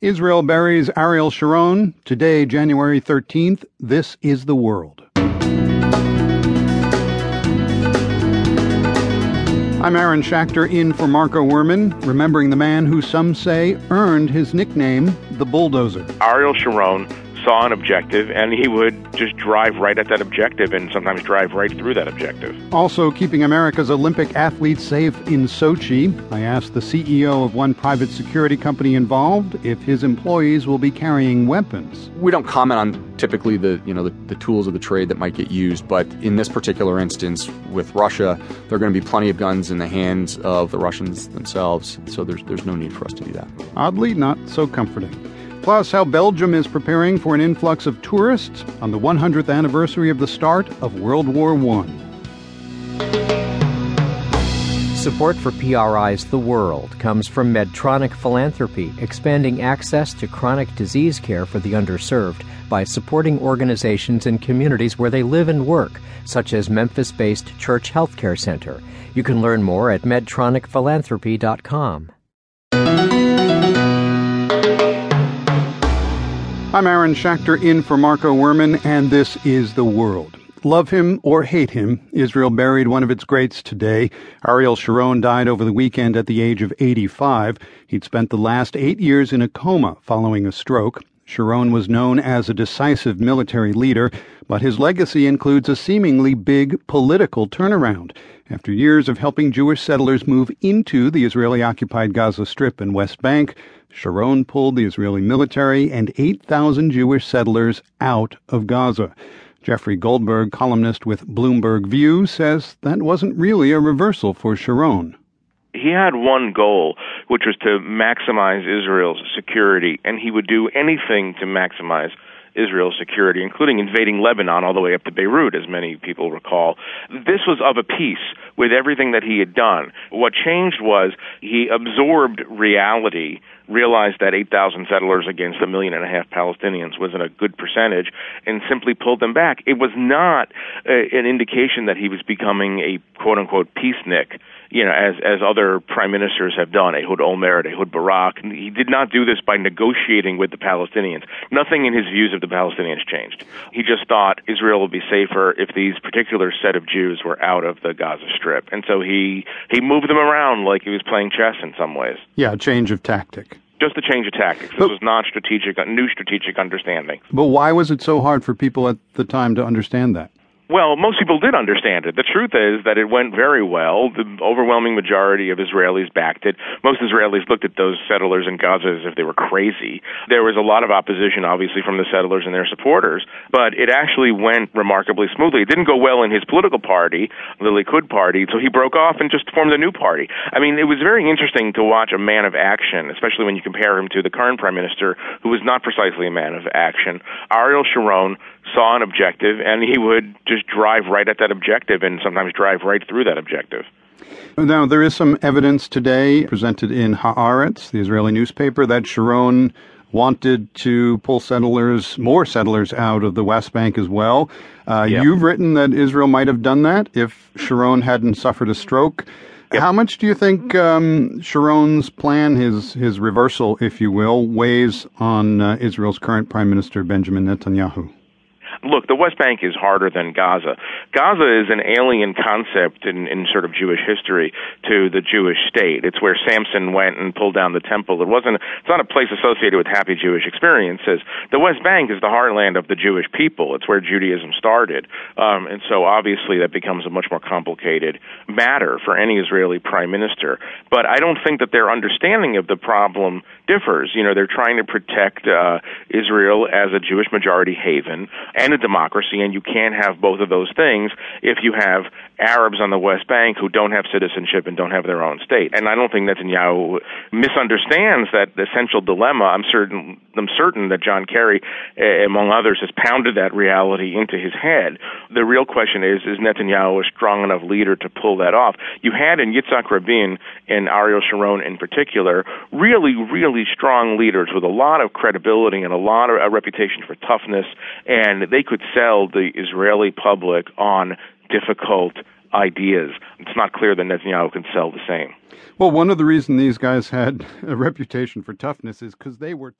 Israel buries Ariel Sharon. Today, January 13th, this is the world. I'm Aaron Schachter in for Marco Werman, remembering the man who some say earned his nickname, the Bulldozer. Ariel Sharon saw an objective and he would just drive right at that objective and sometimes drive right through that objective. Also, keeping America's Olympic athletes safe in Sochi, I asked the CEO of one private security company involved if his employees will be carrying weapons. We don't comment on typically the you know the, the tools of the trade that might get used, but in this particular instance with Russia, there are going to be plenty of guns in the hands of the Russians themselves, so there's there's no need for us to do that. Oddly, not so comforting. Plus, how Belgium is preparing for an influx of tourists on the 100th anniversary of the start of World War I. Support for PRI's The World comes from Medtronic Philanthropy, expanding access to chronic disease care for the underserved by supporting organizations in communities where they live and work, such as Memphis based Church Healthcare Center. You can learn more at medtronicphilanthropy.com. I'm Aaron Schachter in for Marco Werman, and this is The World. Love him or hate him, Israel buried one of its greats today. Ariel Sharon died over the weekend at the age of 85. He'd spent the last eight years in a coma following a stroke. Sharon was known as a decisive military leader, but his legacy includes a seemingly big political turnaround. After years of helping Jewish settlers move into the Israeli occupied Gaza Strip and West Bank, Sharon pulled the Israeli military and 8,000 Jewish settlers out of Gaza. Jeffrey Goldberg, columnist with Bloomberg View, says that wasn't really a reversal for Sharon. He had one goal, which was to maximize Israel's security, and he would do anything to maximize Israel's security, including invading Lebanon all the way up to Beirut, as many people recall. This was of a piece with everything that he had done. What changed was he absorbed reality, realized that 8,000 settlers against a million and a half Palestinians wasn't a good percentage, and simply pulled them back. It was not uh, an indication that he was becoming a quote unquote peacenik you know, as as other prime ministers have done, Ehud Olmert, Ehud Barak. He did not do this by negotiating with the Palestinians. Nothing in his views of the Palestinians changed. He just thought Israel would be safer if these particular set of Jews were out of the Gaza Strip, and so he he moved them around like he was playing chess in some ways. Yeah, a change of tactic just a change of tactics. This but, was not strategic, new strategic understanding. But why was it so hard for people at the time to understand that? Well, most people did understand it. The truth is that it went very well. The overwhelming majority of Israelis backed it. Most Israelis looked at those settlers in Gaza as if they were crazy. There was a lot of opposition, obviously, from the settlers and their supporters, but it actually went remarkably smoothly. It didn't go well in his political party, the Likud party, so he broke off and just formed a new party. I mean, it was very interesting to watch a man of action, especially when you compare him to the current prime minister, who was not precisely a man of action. Ariel Sharon saw an objective and he would just drive right at that objective and sometimes drive right through that objective. Now, there is some evidence today presented in Haaretz, the Israeli newspaper, that Sharon wanted to pull settlers, more settlers, out of the West Bank as well. Uh, yep. You've written that Israel might have done that if Sharon hadn't suffered a stroke. Yep. How much do you think um, Sharon's plan, his his reversal, if you will, weighs on uh, Israel's current Prime Minister Benjamin Netanyahu? Look, the West Bank is harder than Gaza. Gaza is an alien concept in, in sort of Jewish history to the Jewish state. It's where Samson went and pulled down the temple. It wasn't. It's not a place associated with happy Jewish experiences. The West Bank is the heartland of the Jewish people. It's where Judaism started, um, and so obviously that becomes a much more complicated matter for any Israeli prime minister. But I don't think that their understanding of the problem differs. You know, they're trying to protect uh, Israel as a Jewish majority haven and and a democracy, and you can't have both of those things if you have Arabs on the West Bank who don't have citizenship and don't have their own state. And I don't think Netanyahu misunderstands that essential dilemma. I'm certain I'm certain that John Kerry, eh, among others, has pounded that reality into his head. The real question is: Is Netanyahu a strong enough leader to pull that off? You had in Yitzhak Rabin and Ariel Sharon in particular, really, really strong leaders with a lot of credibility and a lot of a reputation for toughness, and they could sell the Israeli public on difficult ideas. It's not clear that Netanyahu can sell the same. Well, one of the reasons these guys had a reputation for toughness is because they were tough.